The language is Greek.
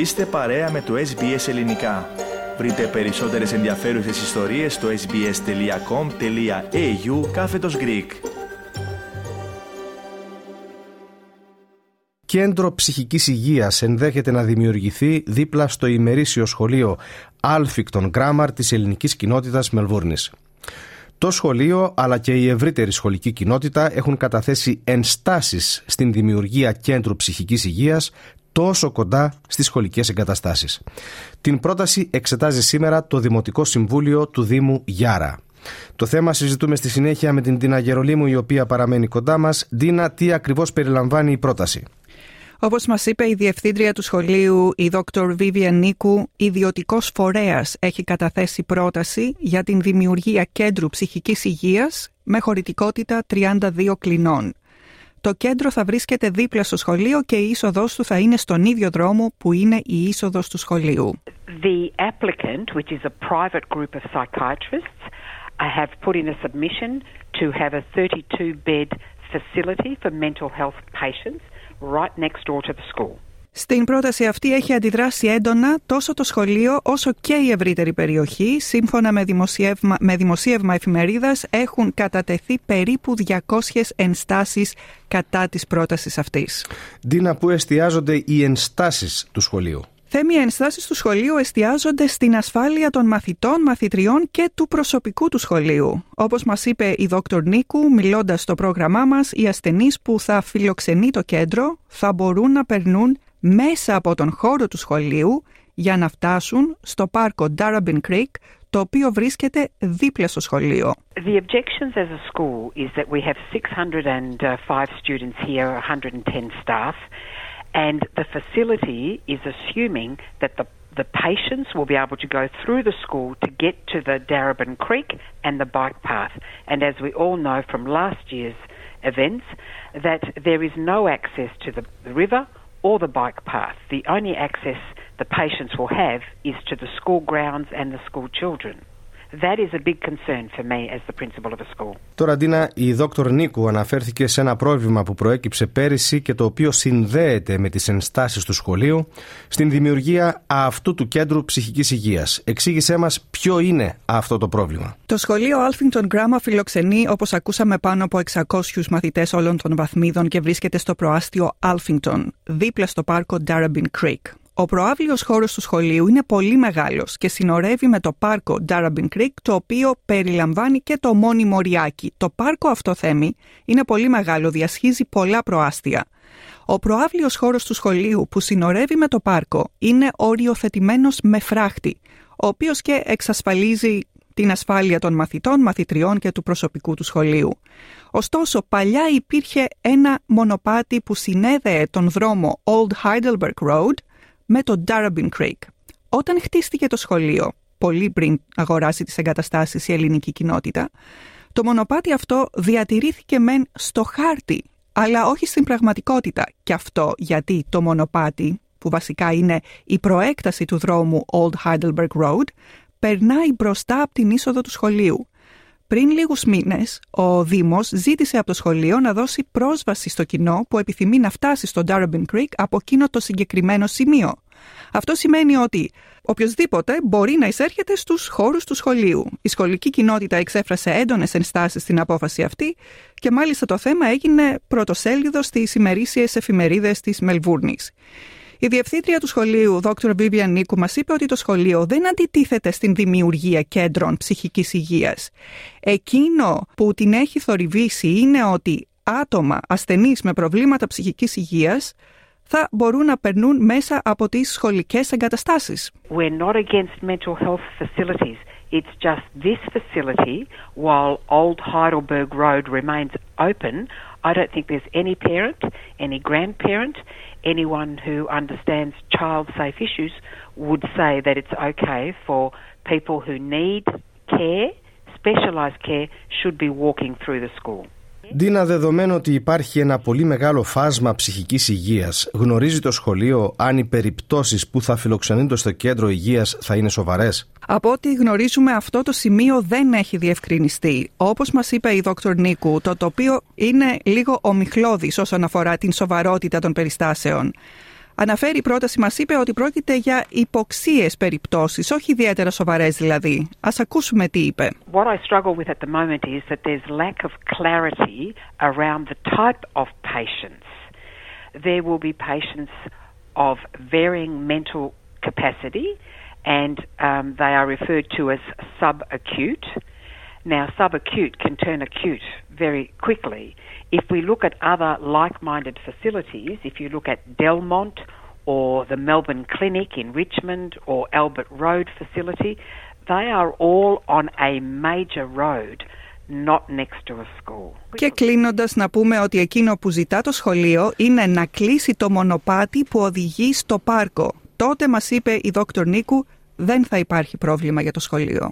Είστε παρέα με το SBS Ελληνικά. Βρείτε περισσότερες ενδιαφέρουσες ιστορίες στο sbs.com.au κάθετος Greek. Κέντρο ψυχικής υγείας ενδέχεται να δημιουργηθεί δίπλα στο ημερήσιο σχολείο Alphington Grammar της ελληνικής κοινότητας Μελβούρνης. Το σχολείο αλλά και η ευρύτερη σχολική κοινότητα έχουν καταθέσει ενστάσεις στην δημιουργία κέντρου ψυχικής υγείας τόσο κοντά στις σχολικές εγκαταστάσεις. Την πρόταση εξετάζει σήμερα το Δημοτικό Συμβούλιο του Δήμου Γιάρα. Το θέμα συζητούμε στη συνέχεια με την Τίνα Γερολίμου η οποία παραμένει κοντά μας. Τίνα, τι ακριβώς περιλαμβάνει η πρόταση; Όπως μας είπε η διευθύντρια του σχολείου, η Dr. Vivian Νίκου, ιδιωτικός φορέας έχει καταθέσει πρόταση για την δημιουργία κέντρου ψυχικής υγείας με χωρητικότητα 32 κλινών. Το κέντρο θα βρίσκεται δίπλα στο σχολείο και η είσοδό του θα είναι στον ίδιο δρόμο που είναι η είσοδο του σχολείου. The applicant, which is a private group of psychiatrists, have put in a submission to have a 32 bed facility for mental health patients right next door to the school. Στην πρόταση αυτή έχει αντιδράσει έντονα τόσο το σχολείο όσο και η ευρύτερη περιοχή. Σύμφωνα με δημοσίευμα, με δημοσίευμα εφημερίδας έχουν κατατεθεί περίπου 200 ενστάσεις κατά της πρότασης αυτής. Ντίνα, πού εστιάζονται οι ενστάσεις του σχολείου; Θέμη, οι ενστάσεις του σχολείου εστιάζονται στην ασφάλεια των μαθητών, μαθητριών και του προσωπικού του σχολείου. Όπως μας είπε η Δόκτωρ Νίκου, μιλώντας στο πρόγραμμά μας, οι ασθενείς που θα φιλοξενεί το κέντρο θα μπορούν να περνούν μέσα από τον χώρο του σχολείου για να φτάσουν στο πάρκο Darabin Creek, το οποίο βρίσκεται δίπλα στο σχολείο. The objections as a school is that we have 605 students here, 110 staff, and the facility is assuming that the the patients will be able to go through the school to get to the Darabin Creek and the bike path. And as we all know from last year's events, that there is no access to the river or the bike path. The only access the patients will have is to the school grounds and the school children. That is a big concern for me as the principal of a school. Τώρα, Ντίνα, η δόκτωρ Νίκου αναφέρθηκε σε ένα πρόβλημα που προέκυψε πέρυσι και το οποίο συνδέεται με τις ενστάσεις του σχολείου στην δημιουργία αυτού του κέντρου ψυχικής υγείας. Εξήγησέ μας ποιο είναι αυτό το πρόβλημα. Το σχολείο Alphington Grammar φιλοξενεί, όπως ακούσαμε, πάνω από 600 μαθητές όλων των βαθμίδων και βρίσκεται στο προάστιο Alphington, δίπλα στο πάρκο Darabin Creek. Ο προάβλιος χώρος του σχολείου είναι πολύ μεγάλος και συνορεύει με το πάρκο Darabin Creek, το οποίο περιλαμβάνει και το μόνιμο ριάκι. Το πάρκο αυτό θέμη είναι πολύ μεγάλο, διασχίζει πολλά προάστια. Ο προάβλιος χώρος του σχολείου που συνορεύει με το πάρκο είναι οριοθετημένος με φράχτη, ο οποίος και εξασφαλίζει την ασφάλεια των μαθητών, μαθητριών και του προσωπικού του σχολείου. Ωστόσο, παλιά υπήρχε ένα μονοπάτι που συνέδεε τον δρόμο Old Heidelberg Road με το Darabin Creek. Όταν χτίστηκε το σχολείο, πολύ πριν αγοράσει τις εγκαταστάσεις η ελληνική κοινότητα, το μονοπάτι αυτό διατηρήθηκε μεν στο χάρτη, αλλά όχι στην πραγματικότητα. Και αυτό γιατί το μονοπάτι, που βασικά είναι η προέκταση του δρόμου Old Heidelberg Road, περνάει μπροστά από την είσοδο του σχολείου. Πριν λίγους μήνες, ο Δήμος ζήτησε από το σχολείο να δώσει πρόσβαση στο κοινό που επιθυμεί να φτάσει στο Darabin Creek από εκείνο το συγκεκριμένο σημείο. Αυτό σημαίνει ότι οποιοδήποτε μπορεί να εισέρχεται στους χώρους του σχολείου. Η σχολική κοινότητα εξέφρασε έντονες ενστάσεις στην απόφαση αυτή και μάλιστα το θέμα έγινε πρωτοσέλιδος στις ημερήσιες εφημερίδες της Μελβούρνης. Η διευθύντρια του σχολείου, Dr. Vivian Νίκου, μας είπε ότι το σχολείο δεν αντιτίθεται στην δημιουργία κέντρων ψυχικής υγείας. Εκείνο που την έχει θορυβήσει είναι ότι άτομα ασθενείς με προβλήματα ψυχικής υγείας θα μπορούν να περνούν μέσα από τις σχολικές εγκαταστάσεις. We're not against mental health facilities. It's just this facility, while Old Heidelberg Road remains open, I don't think there's any parent, any grandparent, anyone who understands child safe issues would say that it's okay for people who need care, specialised care, should be walking through the school. Ντίνα, δεδομένου ότι υπάρχει ένα πολύ μεγάλο φάσμα ψυχικής υγείας, γνωρίζει το σχολείο αν οι περιπτώσεις που θα φιλοξενούνται στο κέντρο υγείας θα είναι σοβαρές; Από ό,τι γνωρίζουμε αυτό το σημείο δεν έχει διευκρινιστεί. Όπως μας είπε η Δόκτωρ Νίκου, το τοπίο είναι λίγο ομιχλώδης όσον αφορά την σοβαρότητα των περιστάσεων. Αναφέρει η πρόταση, μας είπε, ότι πρόκειται για υποξίες περιπτώσεις, όχι ιδιαίτερα σοβαρές δηλαδή. Ας ακούσουμε τι είπε. What I struggle with at the moment is that there's lack of clarity around the type of patients. There will be patients of varying mental capacity and um, they are referred to as subacute. Now, subacute can turn acute very quickly. If we look at other like minded facilities, if you look at Delmont or the Melbourne Clinic in Richmond or Albert Road facility, they are all on a major road. Not next to a school. Και κλείνοντα να πούμε ότι εκείνο που ζητά το σχολείο είναι να κλείσει το μονοπάτι που οδηγεί στο πάρκο. Τότε μας είπε η δόκτωρ Νίκου δεν θα υπάρχει πρόβλημα για το σχολείο.